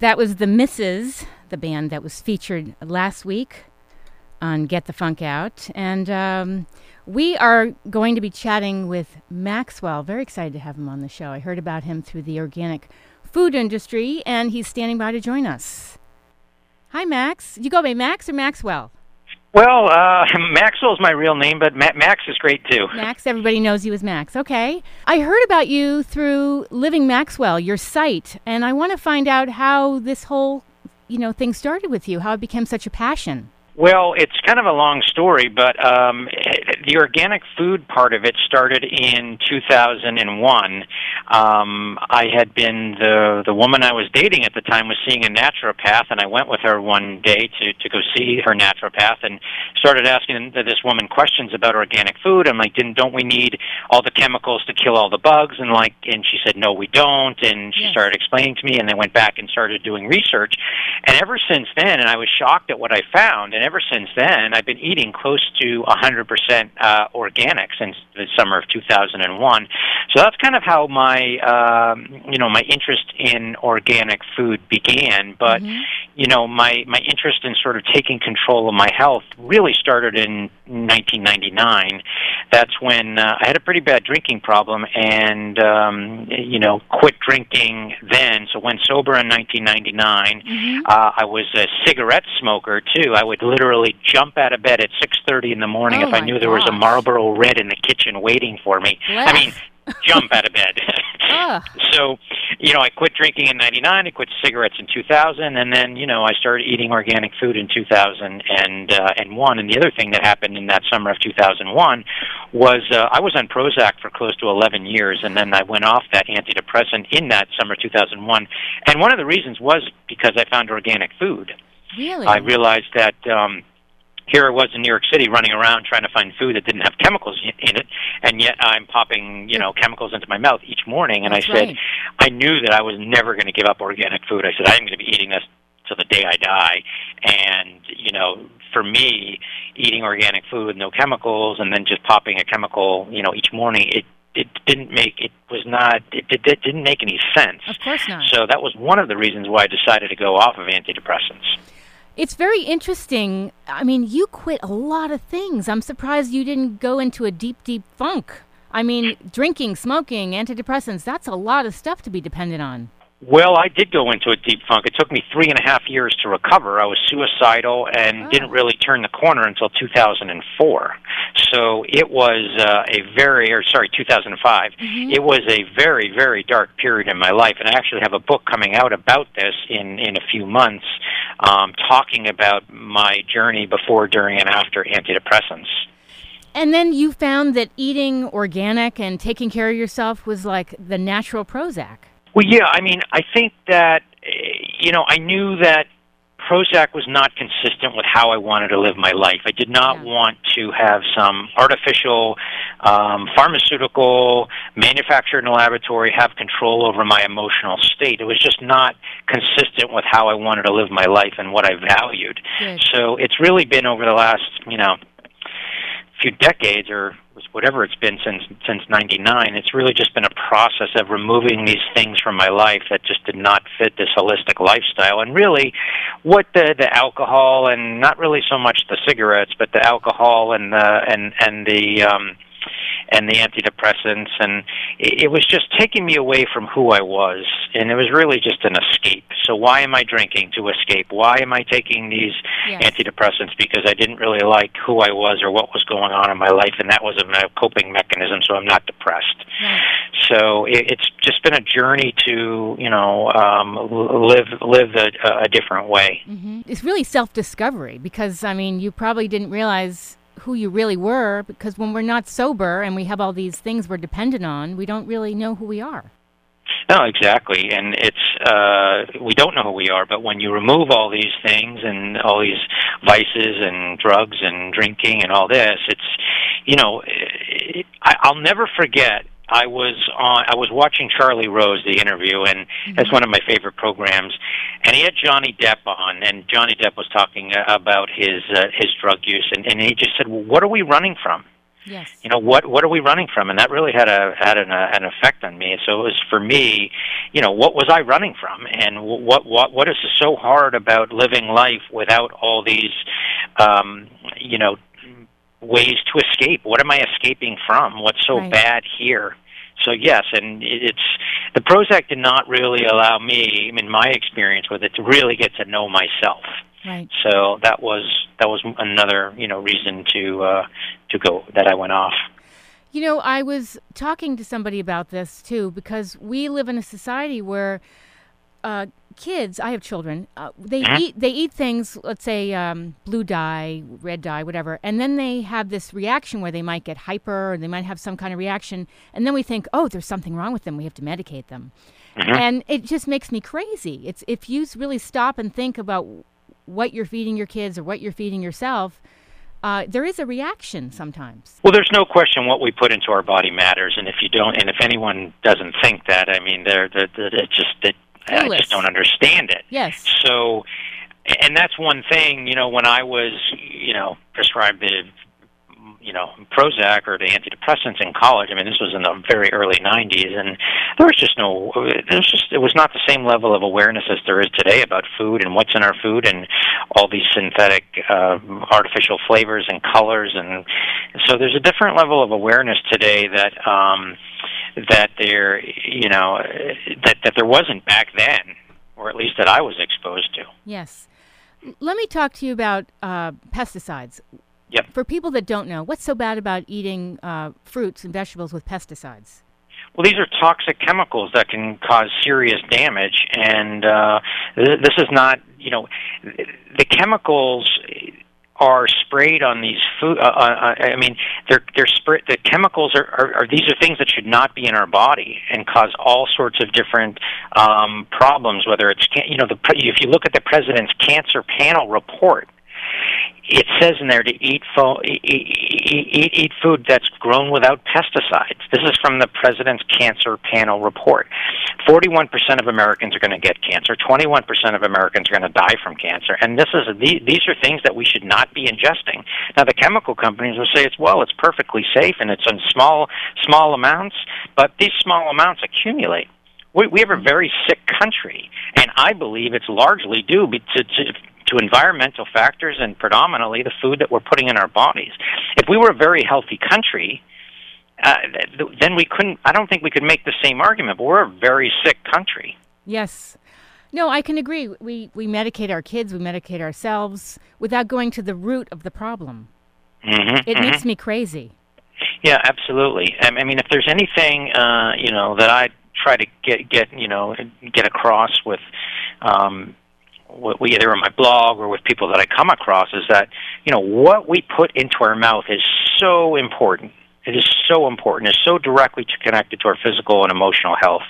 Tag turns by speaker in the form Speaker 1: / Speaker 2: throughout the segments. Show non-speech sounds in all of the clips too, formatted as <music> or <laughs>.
Speaker 1: that was the Misses, the band that was featured last week on Get the Funk Out. And um, we are going to be chatting with Maxwell. Very excited to have him on the show. I heard about him through the organic food industry, and he's standing by to join us. Hi, Max. You go by Max or Maxwell?
Speaker 2: Well, uh, <laughs> Maxwell's my real name, but Ma- Max is great too.
Speaker 1: Max, everybody knows you as Max. Okay. I heard about you through Living Maxwell, your site, and I want to find out how this whole, you know, thing started with you, how it became such a passion.
Speaker 2: Well, it's kind of a long story, but um, the organic food part of it started in 2001. Um, I had been the the woman I was dating at the time was seeing a naturopath, and I went with her one day to to go see her naturopath, and started asking this woman questions about organic food. I'm like, didn't don't we need all the chemicals to kill all the bugs? And like, and she said, no, we don't. And she yes. started explaining to me, and then went back and started doing research. And ever since then, and I was shocked at what I found. And ever since then, I've been eating close to 100% uh, organic since the summer of 2001. So that's kind of how my, um, you know, my interest in organic food began. But, mm-hmm. you know, my my interest in sort of taking control of my health really started in 1999. That's when uh, I had a pretty bad drinking problem, and um, you know, quit drinking then. So went sober in 1999. Mm-hmm. Uh, I was a cigarette smoker too. I would literally jump out of bed at 6:30 in the morning
Speaker 1: oh
Speaker 2: if I knew there was a Marlboro Red in the kitchen waiting for me. I mean, jump out of bed. <laughs> so, you know, I quit drinking in '99. I quit cigarettes in 2000, and then you know I started eating organic food in 2000 and uh, and one. And the other thing that happened in that summer of 2001 was uh, I was on Prozac for close to 11 years, and then I went off that antidepressant in that summer 2001. And one of the reasons was because I found organic food.
Speaker 1: Really?
Speaker 2: I realized that. Um, here I was in New York City running around trying to find food that didn't have chemicals in it, and yet I'm popping, you know, chemicals into my mouth each morning. And
Speaker 1: That's
Speaker 2: I said,
Speaker 1: right.
Speaker 2: I knew that I was never going to give up organic food. I said, I'm going to be eating this till the day I die. And, you know, for me, eating organic food with no chemicals and then just popping a chemical, you know, each morning, it it didn't make it was not it, it, it didn't make any sense.
Speaker 1: Of course not.
Speaker 2: So that was one of the reasons why I decided to go off of antidepressants.
Speaker 1: It's very interesting. I mean, you quit a lot of things. I'm surprised you didn't go into a deep, deep funk. I mean, drinking, smoking, antidepressants, that's a lot of stuff to be dependent on.
Speaker 2: Well, I did go into a deep funk. It took me three and a half years to recover. I was suicidal and
Speaker 1: Oh.
Speaker 2: didn't really turn the corner until 2004. So it was uh, a very, or sorry, 2005.
Speaker 1: Mhm.
Speaker 2: It was a very, very dark period in my life, and I actually have a book coming out about this in in a few months, um, talking about my journey before, during, and after antidepressants.
Speaker 1: And then you found that eating organic and taking care of yourself was like the natural Prozac.
Speaker 2: Well, yeah, I mean, I think that eh, you know, I knew that Prozac was not consistent with how I wanted to live my life. I did not
Speaker 1: Yeah.
Speaker 2: want to have some artificial um, pharmaceutical manufactured in a laboratory have control over my emotional state. It was just not consistent with how I wanted to live my life and what I valued.
Speaker 1: Good.
Speaker 2: So it's really been over the last, you know, few decades or whatever it's been since since 99 it's really just been a process of removing these things from my life that just did not fit this holistic lifestyle. And really what the the alcohol and not really so much the cigarettes but the alcohol and the and and the um and the antidepressants and it, it was just taking me away from who I was and it was really just an escape. So why am I drinking to escape? Why am I taking these
Speaker 1: Yes.
Speaker 2: antidepressants because I didn't really like who I was or what was going on in my life and that was a coping mechanism so I'm not depressed.
Speaker 1: Right.
Speaker 2: So it, it's just been a journey to, you know, um live live a, a different way.
Speaker 1: hmm It's really self discovery because, I mean, you probably didn't realize who you really were because when we're not sober and we have all these things we're dependent on, we don't really know who we are.
Speaker 2: No, exactly. And it's uh we don't know who we are, but when you remove all these things and all these vices and drugs and drinking and all this, it's you know, it, I, I'll never forget I was on I was watching Charlie Rose the interview and it's one of my favorite programs and he had Johnny Depp on and Johnny Depp was talking uh, about his uh, his drug use and and he just said, "Well, what are we running from?"
Speaker 1: Yes.
Speaker 2: You know what what are we running from? And that really had a had an, uh, an effect on me. So it was for me, you know, what was I running from, and what what what is so hard about living life without all these, um, you know, ways to escape? What am I escaping from? What's so
Speaker 1: Right.
Speaker 2: bad here? So yes, and it's the Prozac did not really allow me, in my experience with it, to really get to know myself.
Speaker 1: Right.
Speaker 2: So that was that was another you know reason to uh, to go that I went off.
Speaker 1: You know, I was talking to somebody about this too because we live in a society where uh, kids, I have children, uh, they
Speaker 2: Mhm.
Speaker 1: eat they eat things, let's say um, blue dye, red dye, whatever, and then they have this reaction where they might get hyper or they might have some kind of reaction, and then we think, oh, there's something wrong with them, we have to medicate them,
Speaker 2: Mhm.
Speaker 1: and it just makes me crazy. It's if you really stop and think about what you're feeding your kids or what you're feeding yourself. Uh, there is a reaction sometimes.
Speaker 2: Well, there's no question what we put into our body matters, and if you don't, and if anyone doesn't think that, I mean, they're, they're, they're it's just that I just don't understand it.
Speaker 1: Yes.
Speaker 2: So, and that's one thing, you know, when I was, you know, prescribed the, you know, Prozac or the antidepressants in college. I mean, this was in the very early '90s, and there was just no, there was just, it was not the same level of awareness as there is today about food and what's in our food and all these synthetic, uh, artificial flavors and colors, and so there's a different level of awareness today that. um that there, you know, that that there wasn't back then, or at least that I was exposed to.
Speaker 1: Yes. Let me talk to you about uh, pesticides.
Speaker 2: Yep.
Speaker 1: For people that don't know, what's so bad about eating uh, fruits and vegetables with pesticides?
Speaker 2: Well, these are toxic chemicals that can cause serious damage, and uh, th- this is not, you know, the chemicals are sprayed on these food. Uh, uh, I mean, they're they're spray- the chemicals are, are, are these are things that should not be in our body and cause all sorts of different um, problems. Whether it's you know the if you look at the president's cancer panel report, it says in there to eat, fo- eat, eat, eat food that's grown without pesticides. This is from the President's Cancer Panel report. 41% of Americans are going to get cancer. 21% of Americans are going to die from cancer. And this is these, are things that we should not be ingesting. Now, the chemical companies will say it's well, it's perfectly safe and it's in small small amounts, but these small amounts accumulate. We, we have a very sick country, and I believe it's largely due to, to to environmental factors and predominantly the food that we're putting in our bodies. If we were a very healthy country, uh, th- then we couldn't. I don't think we could make the same argument. But we're a very sick country.
Speaker 1: Yes. No, I can agree. We, we medicate our kids, we medicate ourselves without going to the root of the problem.
Speaker 2: Mm-hmm,
Speaker 1: It makes me crazy.
Speaker 2: Yeah, absolutely. I I mean, if there's anything uh, you know that I try to get get you know get across with um, either on my blog or with people that I come across is that you know what we put into our mouth is so important. It is so important. It's so directly to connected to our physical and emotional health.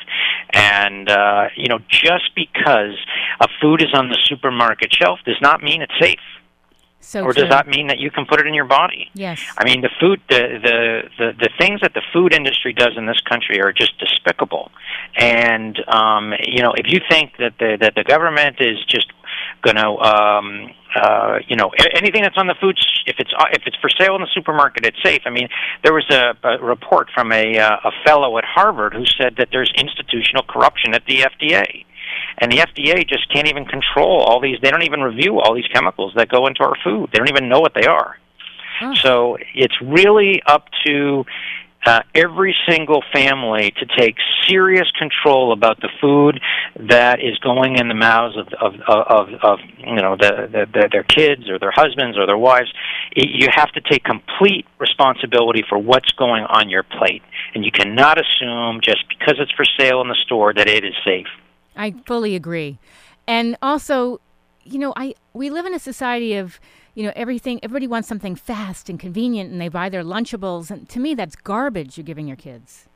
Speaker 2: And uh, you know, just because a food is on the supermarket shelf does not mean it's safe,
Speaker 1: So
Speaker 2: or
Speaker 1: true.
Speaker 2: does that mean that you can put it in your body.
Speaker 1: Yes.
Speaker 2: I mean, the food, the, the the the things that the food industry does in this country are just despicable. And um, you know, if you think that the that the government is just going to, um, uh, you know, anything that's on the food, if it's if it's for sale in the supermarket, it's safe. I mean, there was a, a report from a uh, a fellow at Harvard who said that there's institutional corruption at the FDA. And the FDA just can't even control all these. They don't even review all these chemicals that go into our food. They don't even know what they are.
Speaker 1: Oh.
Speaker 2: So it's really up to uh, every single family to take serious control about the food that is going in the mouths of of of, of you know the, the, the their kids or their husbands or their wives. You have to take complete responsibility for what's going on your plate, and you cannot assume just because it's for sale in the store that it is safe.
Speaker 1: I fully agree. And also, you know, I we live in a society of, you know, everything everybody wants something fast and convenient and they buy their lunchables and to me that's garbage you're giving your kids.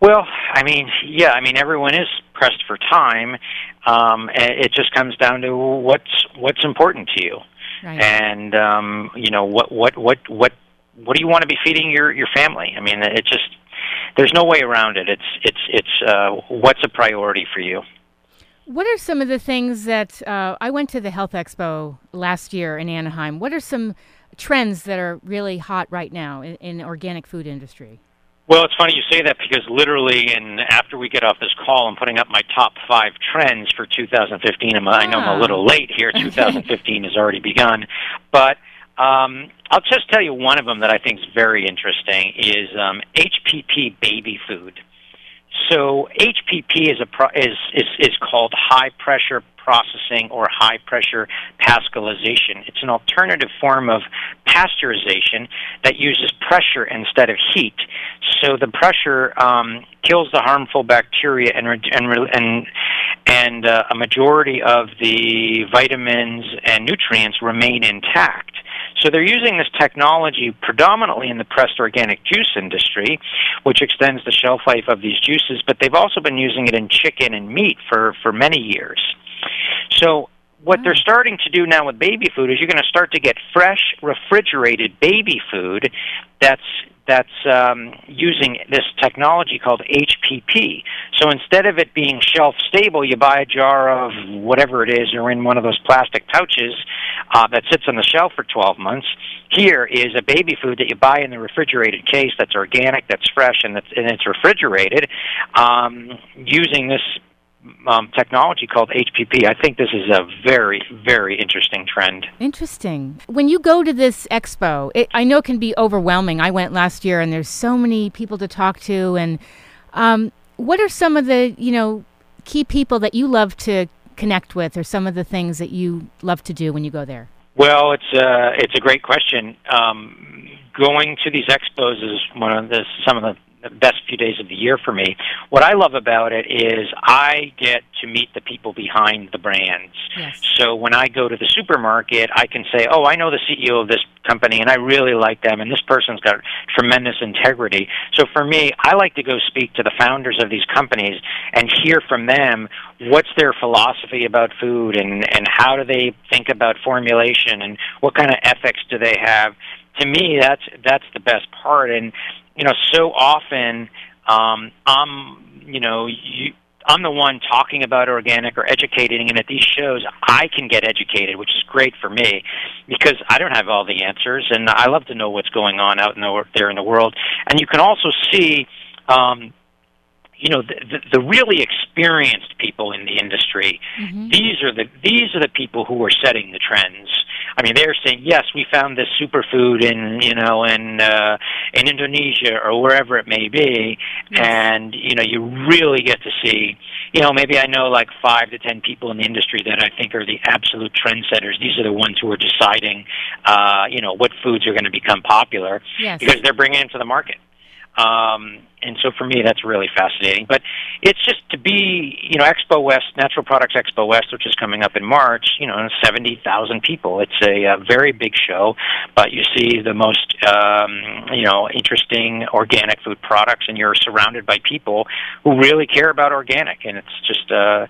Speaker 2: Well, I mean, yeah, I mean, everyone is pressed for time. Um, it just comes down to what's what's important to you,
Speaker 1: Right.
Speaker 2: and um, you know what what what what what do you want to be feeding your your family? I mean, it just there's no way around it. It's it's it's uh, what's a priority for you.
Speaker 1: What are some of the things that uh, I went to the Health Expo last year in Anaheim? What are some trends that are really hot right now in, in organic food industry?
Speaker 2: Well, it's funny you say that because literally, and after we get off this call, I'm putting up my top five trends for 2015. I'm, I know I'm a
Speaker 1: Ah.
Speaker 2: little late here. <laughs> 2015 has already begun, but um, I'll just tell you one of them that I think is very interesting is um, HPP baby food. So HPP is a pro- is, is is called high pressure processing or high pressure pascalization. It's an alternative form of pasteurization that uses pressure instead of heat. So the pressure um, kills the harmful bacteria and and and and uh, a majority of the vitamins and nutrients remain intact. So they're using this technology predominantly in the pressed organic juice industry, which extends the shelf life of these juices, but they've also been using it in chicken and meat for, for many years. So what they're mm. starting to do now with baby food is you're going to start to get fresh, refrigerated baby food that's that's um, using this technology called HPP. So instead of it being shelf stable, you buy a jar of whatever it is, or in one of those plastic pouches uh, that sits on the shelf for 12 months. Here is a baby food that you buy in the refrigerated case that's organic, that's fresh, and, that's, and it's refrigerated um, using this um, technology called HPP. I think this is a very, very interesting trend.
Speaker 1: Interesting. When you go to this expo, it, I know it can be overwhelming. I went last year, and there's so many people to talk to. And um, what are some of the you know key people that you love to connect with, or some of the things that you love to do when you go there?
Speaker 2: Well, it's a it's a great question. Um, going to these expos is one of the some of the the best few days of the year for me. What I love about it is I get to meet the people behind the brands.
Speaker 1: Yes.
Speaker 2: So when I go to the supermarket, I can say, "Oh, I know the CEO of this company, and I really like them, and this person's got tremendous integrity." So for me, I like to go speak to the founders of these companies and hear from them what's their philosophy about food and and how do they think about formulation and what kind of ethics do they have. To me, that's that's the best part, and you know, so often um, I'm, you know, you, I'm the one talking about organic or educating, and at these shows, I can get educated, which is great for me because I don't have all the answers, and I love to know what's going on out in the, there in the world. And you can also see. Um, you know the, the, the really experienced people in the industry.
Speaker 1: Mhm.
Speaker 2: These are the these are the people who are setting the trends. I mean, they're saying, yes, we found this superfood in you know in uh, in Indonesia or wherever it may be,
Speaker 1: Yes.
Speaker 2: and you know you really get to see. You know, maybe I know like five to ten people in the industry that I think are the absolute trendsetters. These are the ones who are deciding, uh, you know, what foods are going to become popular
Speaker 1: Yes.
Speaker 2: because they're bringing it to the market. Um, and so for me, that's really fascinating. But it's just to be, you know, Expo West, Natural Products Expo West, which is coming up in March, you know, 70,000 people. It's a, uh very big show, but you see the most, um, you know, interesting organic food products, and you're surrounded by people who really care about organic. And it's just, uh,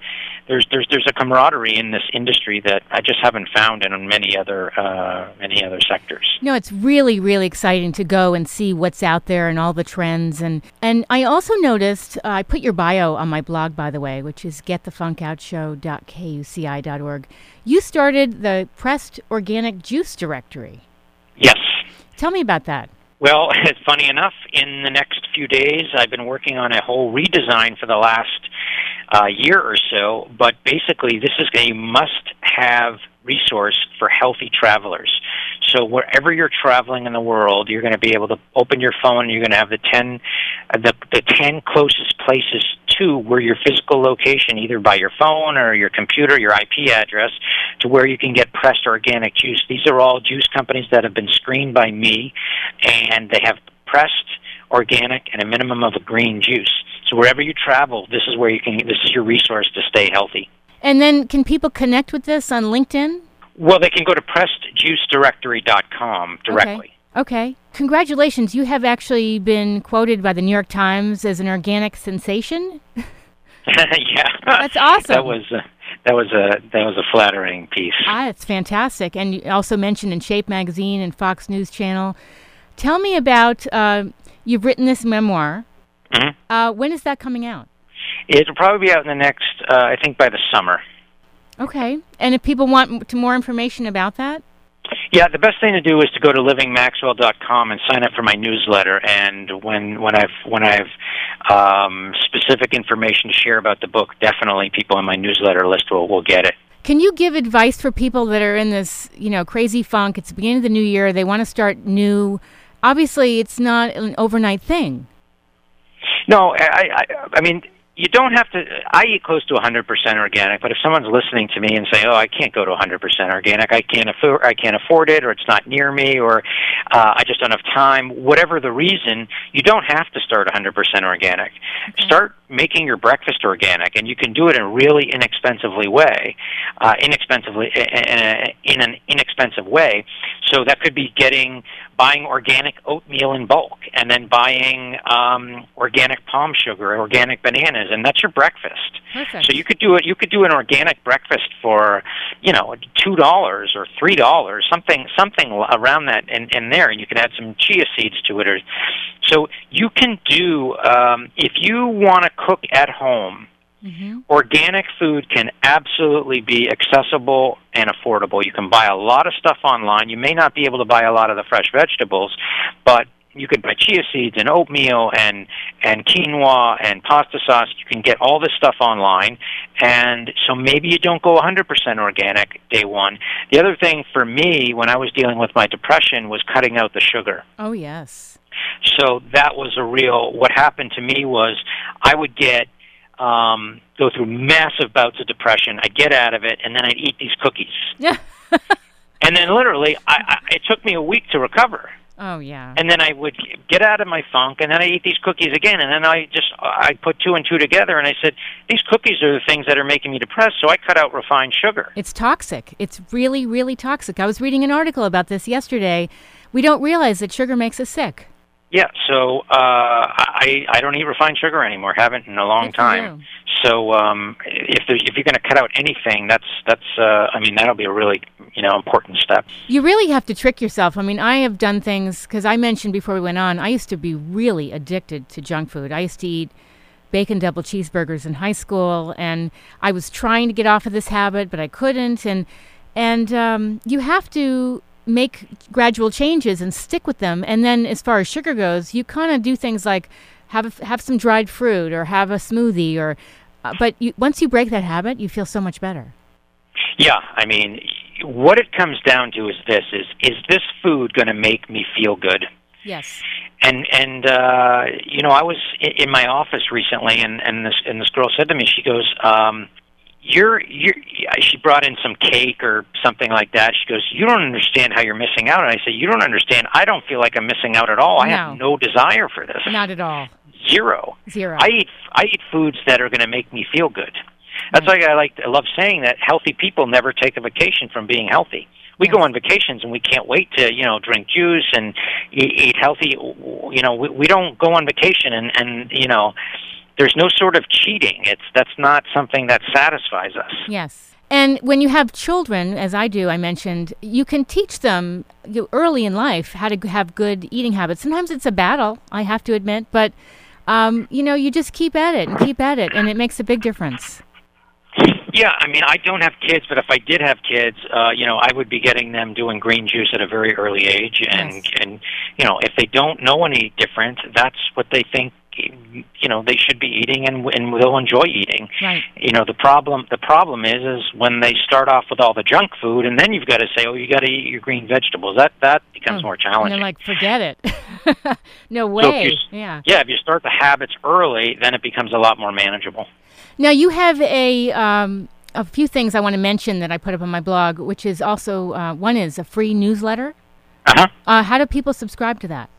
Speaker 2: there's, there's, there's a camaraderie in this industry that I just haven't found in many other, uh, many other sectors.
Speaker 1: No, it's really, really exciting to go and see what's out there and all the trends. And, and I also noticed, uh, I put your bio on my blog, by the way, which is getthefunkoutshow.kuci.org. You started the Pressed Organic Juice Directory.
Speaker 2: Yes.
Speaker 1: Tell me about that.
Speaker 2: Well, <laughs> funny enough, in the next few days, I've been working on a whole redesign for the last uh, year or so. But basically, this is a must have resource for healthy travelers. So wherever you're traveling in the world, you're going to be able to open your phone. And you're going to have the ten, uh, the the ten closest places to where your physical location, either by your phone or your computer, your IP address, to where you can get pressed organic juice. These are all juice companies that have been screened by me, and they have pressed organic and a minimum of a green juice. So wherever you travel, this is where you can. This is your resource to stay healthy.
Speaker 1: And then can people connect with this on LinkedIn?
Speaker 2: Well, they can go to pressedjuicedirectory.com directly.
Speaker 1: Okay. okay. Congratulations. You have actually been quoted by the New York Times as an organic sensation. <laughs>
Speaker 2: yeah,
Speaker 1: That's awesome.
Speaker 2: That was uh, that was a that was a flattering piece.
Speaker 1: Ah, it's fantastic. And you also mentioned in Shape Magazine and Fox News Channel. Tell me about, uh, you've written this memoir.
Speaker 2: Mhm.
Speaker 1: Uh, when is that coming out?
Speaker 2: It'll probably be out in the next, uh, I think, by the summer.
Speaker 1: Okay. And if people want to more information about that?
Speaker 2: Yeah, the best thing to do is to go to livingmaxwell.com and sign up for my newsletter. And when when I've when I've um, specific information to share about the book, definitely people in my newsletter list will will get it.
Speaker 1: Can you give advice for people that are in this, you know, crazy funk? It's the beginning of the new year. They want to start new. Obviously, it's not an overnight thing.
Speaker 2: No, I, I, I mean, you don't have to. I eat close to 100% organic, but if someone's listening to me and say, "Oh, I can't go to 100% organic. I can't afford. I can't afford it, or it's not near me, or uh, I just don't have time," whatever the reason, you don't have to start 100% organic. Okay. Start making your breakfast organic, and you can do it in a really inexpensively way, uh, inexpensively in an inexpensive way. So that could be getting buying organic oatmeal in bulk, and then buying um, organic palm sugar, organic bananas, and that's your breakfast.
Speaker 1: Perfect.
Speaker 2: So you could do it. You could do an organic breakfast for, you know, two dollars or three dollars, something something around that in, in there, and you can add some chia seeds to it. Or so you can do um, if you want to cook at home Mm-hmm. Organic food can absolutely be accessible and affordable. You can buy a lot of stuff online. You may not be able to buy a lot of the fresh vegetables, but you could buy chia seeds and oatmeal and and quinoa and pasta sauce. You can get all this stuff online, and so maybe you don't go 100% organic day one. The other thing for me when I was dealing with my depression was cutting out the sugar.
Speaker 1: Oh yes.
Speaker 2: So that was a real. What happened to me was I would get um, go through massive bouts of depression. I'd get out of it, and then I'd eat these cookies.
Speaker 1: Yeah. <laughs>
Speaker 2: and then literally, I, I, it took me a week to recover.
Speaker 1: Oh yeah.
Speaker 2: And then I would get out of my funk, and then I eat these cookies again, and then I just I put two and two together, and I said these cookies are the things that are making me depressed, so I cut out refined sugar.
Speaker 1: It's toxic. It's really really toxic. I was reading an article about this yesterday. We don't realize that sugar makes us sick.
Speaker 2: Yeah, so uh, I I don't eat refined sugar anymore. Haven't in a long
Speaker 1: Good
Speaker 2: time. So um, if there's, if you're going to cut out anything, that's that's uh, I mean that'll be a really you know important step.
Speaker 1: You really have to trick yourself. I mean, I have done things because I mentioned before we went on. I used to be really addicted to junk food. I used to eat bacon double cheeseburgers in high school, and I was trying to get off of this habit, but I couldn't. And and um, you have to make gradual changes and stick with them. And then, as far as sugar goes, you kind of do things like have a, have some dried fruit or have a smoothie or. Uh, but you, once you break that habit, you feel so much better.
Speaker 2: Yeah, I mean, what it comes down to is this: is is this food going to make me feel good?
Speaker 1: Yes.
Speaker 2: And and uh, you know, I was in my office recently, and and this and this girl said to me, she goes. um you're you're she brought in some cake or something like that. She goes you don't understand how you're missing out. And i said you don't understand. I don't feel like i'm missing out at all. I have no. desire for this.
Speaker 1: Not at all.
Speaker 2: Zero.
Speaker 1: Zero.
Speaker 2: I eat i eat foods that are going to make me feel good. That's right. why i like i love saying that healthy people never take a vacation from being healthy. We go on vacations and we can't wait to you know drink juice and eat, eat healthy. You know we, we don't go on vacation and and you know there's no sort of cheating. It's that's not something that satisfies us.
Speaker 1: Yes. And when you have children, as I do, I mentioned, you can teach them you, early in life how to have good eating habits. Sometimes it's a battle, I have to admit, but um, you know, you just keep at it and keep at it, and it makes a big difference.
Speaker 2: Yeah, I mean, I don't have kids, but if I did have kids, uh, you know, I would be getting them doing green juice at a very early age, and
Speaker 1: yes.
Speaker 2: and you know, if they don't know any different, that's what they think you know they should be eating and and they'll enjoy eating.
Speaker 1: Right.
Speaker 2: You know the problem the problem is is when they start off with all the junk food and then you've got to say oh you got to eat your green vegetables that that becomes
Speaker 1: oh,
Speaker 2: more challenging.
Speaker 1: And they're like forget it. <laughs> no way.
Speaker 2: So
Speaker 1: yeah.
Speaker 2: Yeah, if you start the habits early, then it becomes a lot more manageable.
Speaker 1: Now you have a. Um, a few things I want to mention that I put up on my blog, which is also uh, one is a free newsletter.
Speaker 2: Uh-huh. Uh,
Speaker 1: how do people subscribe to that?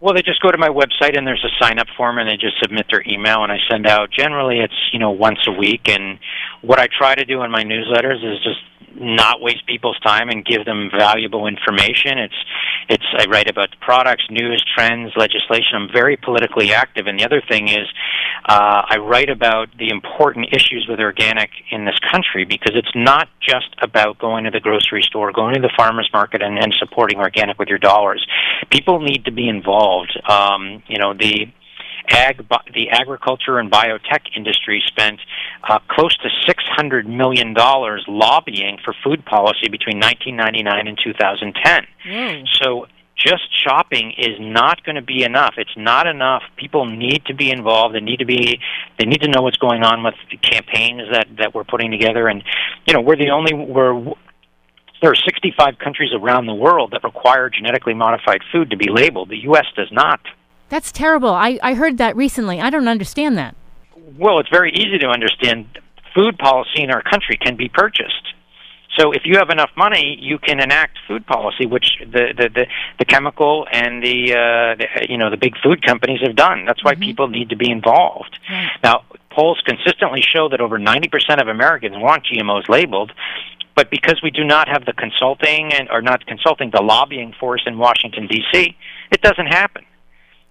Speaker 2: Well, they just go to my website and there's a sign up form and they just submit their email and I send out. Generally, it's you know once a week. And what I try to do in my newsletters is just not waste people's time and give them valuable information. It's it's I write about products, news, trends, legislation. I'm very politically active, and the other thing is uh, I write about the important issues with organic in this country because it's not just about going to the grocery store, going to the farmers market, and, and supporting organic with your dollars. People need to be involved. Um, you know the ag, the agriculture and biotech industry spent uh, close to $600 million lobbying for food policy between 1999 and 2010.
Speaker 1: Whoa.
Speaker 2: So just shopping is not going to be enough. It's not enough. People need to be involved. They need to be. They need to know what's going on with the campaigns that that we're putting together. And you know, we're the only we're there are 65 countries around the world that require genetically modified food to be labeled. The U.S. does not.
Speaker 1: That's terrible. I, I heard that recently. I don't understand that.
Speaker 2: Well, it's very easy to understand. Food policy in our country can be purchased. So if you have enough money, you can enact food policy, which the the the, the chemical and the, uh, the you know the big food companies have done. That's why
Speaker 1: mm-hmm.
Speaker 2: people need to be involved.
Speaker 1: Right.
Speaker 2: Now, polls consistently show that over 90% of Americans want GMOs labeled, but because we do not have the consulting and or not consulting the lobbying force in Washington D.C., it doesn't happen.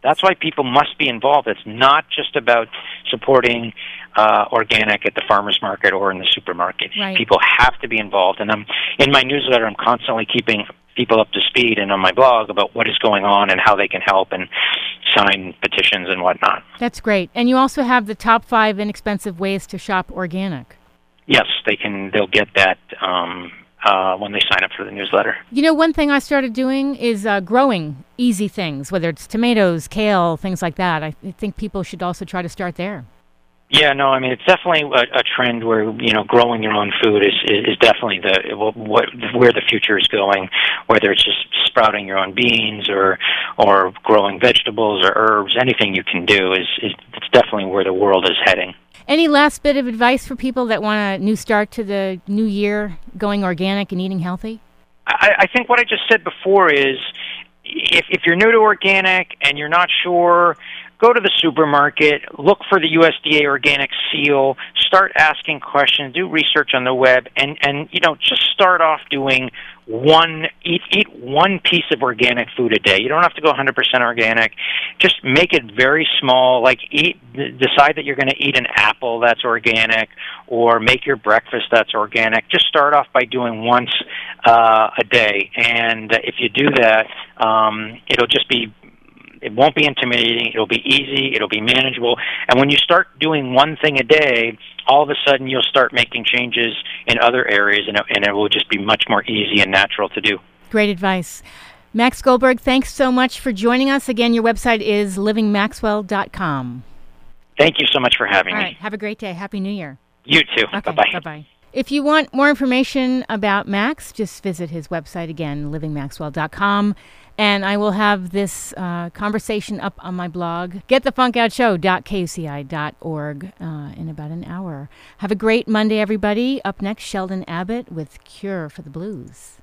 Speaker 2: That's why people must be involved. It's not just about supporting uh, organic at the farmers market or in the supermarket.
Speaker 1: Right.
Speaker 2: People have to be involved, and I'm in my newsletter. I'm constantly keeping people up to speed, and on my blog about what is going on and how they can help and sign petitions and whatnot.
Speaker 1: That's great. And you also have the top five inexpensive ways to shop organic.
Speaker 2: Yes, they can. They'll get that. Um, uh, when they sign up for the newsletter.
Speaker 1: You know, one thing I started doing is uh, growing easy things, whether it's tomatoes, kale, things like that. I think people should also try to start there.
Speaker 2: Yeah, no, I mean it's definitely a, a trend where you know growing your own food is is, is definitely the what, where the future is going. Whether it's just sprouting your own beans or or growing vegetables or herbs, anything you can do is, is it's definitely where the world is heading.
Speaker 1: Any last bit of advice for people that want a new start to the new year, going organic and eating healthy?
Speaker 2: I, I think what I just said before is if if you're new to organic and you're not sure go to the supermarket, look for the USDA organic seal, start asking questions, do research on the web, and and you know just start off doing one eat eat one piece of organic food a day. You don't have to go 100% organic. Just make it very small. Like eat decide that you're going to eat an apple that's organic, or make your breakfast that's organic. Just start off by doing once uh, a day, and if you do that, um, it'll just be it won't be intimidating. It'll be easy. It'll be manageable. And when you start doing one thing a day, all of a sudden you'll start making changes in other areas, and it, and it will just be much more easy and natural to do.
Speaker 1: Great advice. Max Goldberg, thanks so much for joining us. Again, your website is livingmaxwell.com.
Speaker 2: Thank you so much for having
Speaker 1: All
Speaker 2: me.
Speaker 1: right. Have a great day. Happy New Year.
Speaker 2: You too.
Speaker 1: Okay. Bye bye. If you want more information about Max, just visit his website again, livingmaxwell.com. And I will have this uh, conversation up on my blog, getthefunkoutshow.kuci.org, uh, in about an hour. Have a great Monday, everybody. Up next, Sheldon Abbott with Cure for the Blues.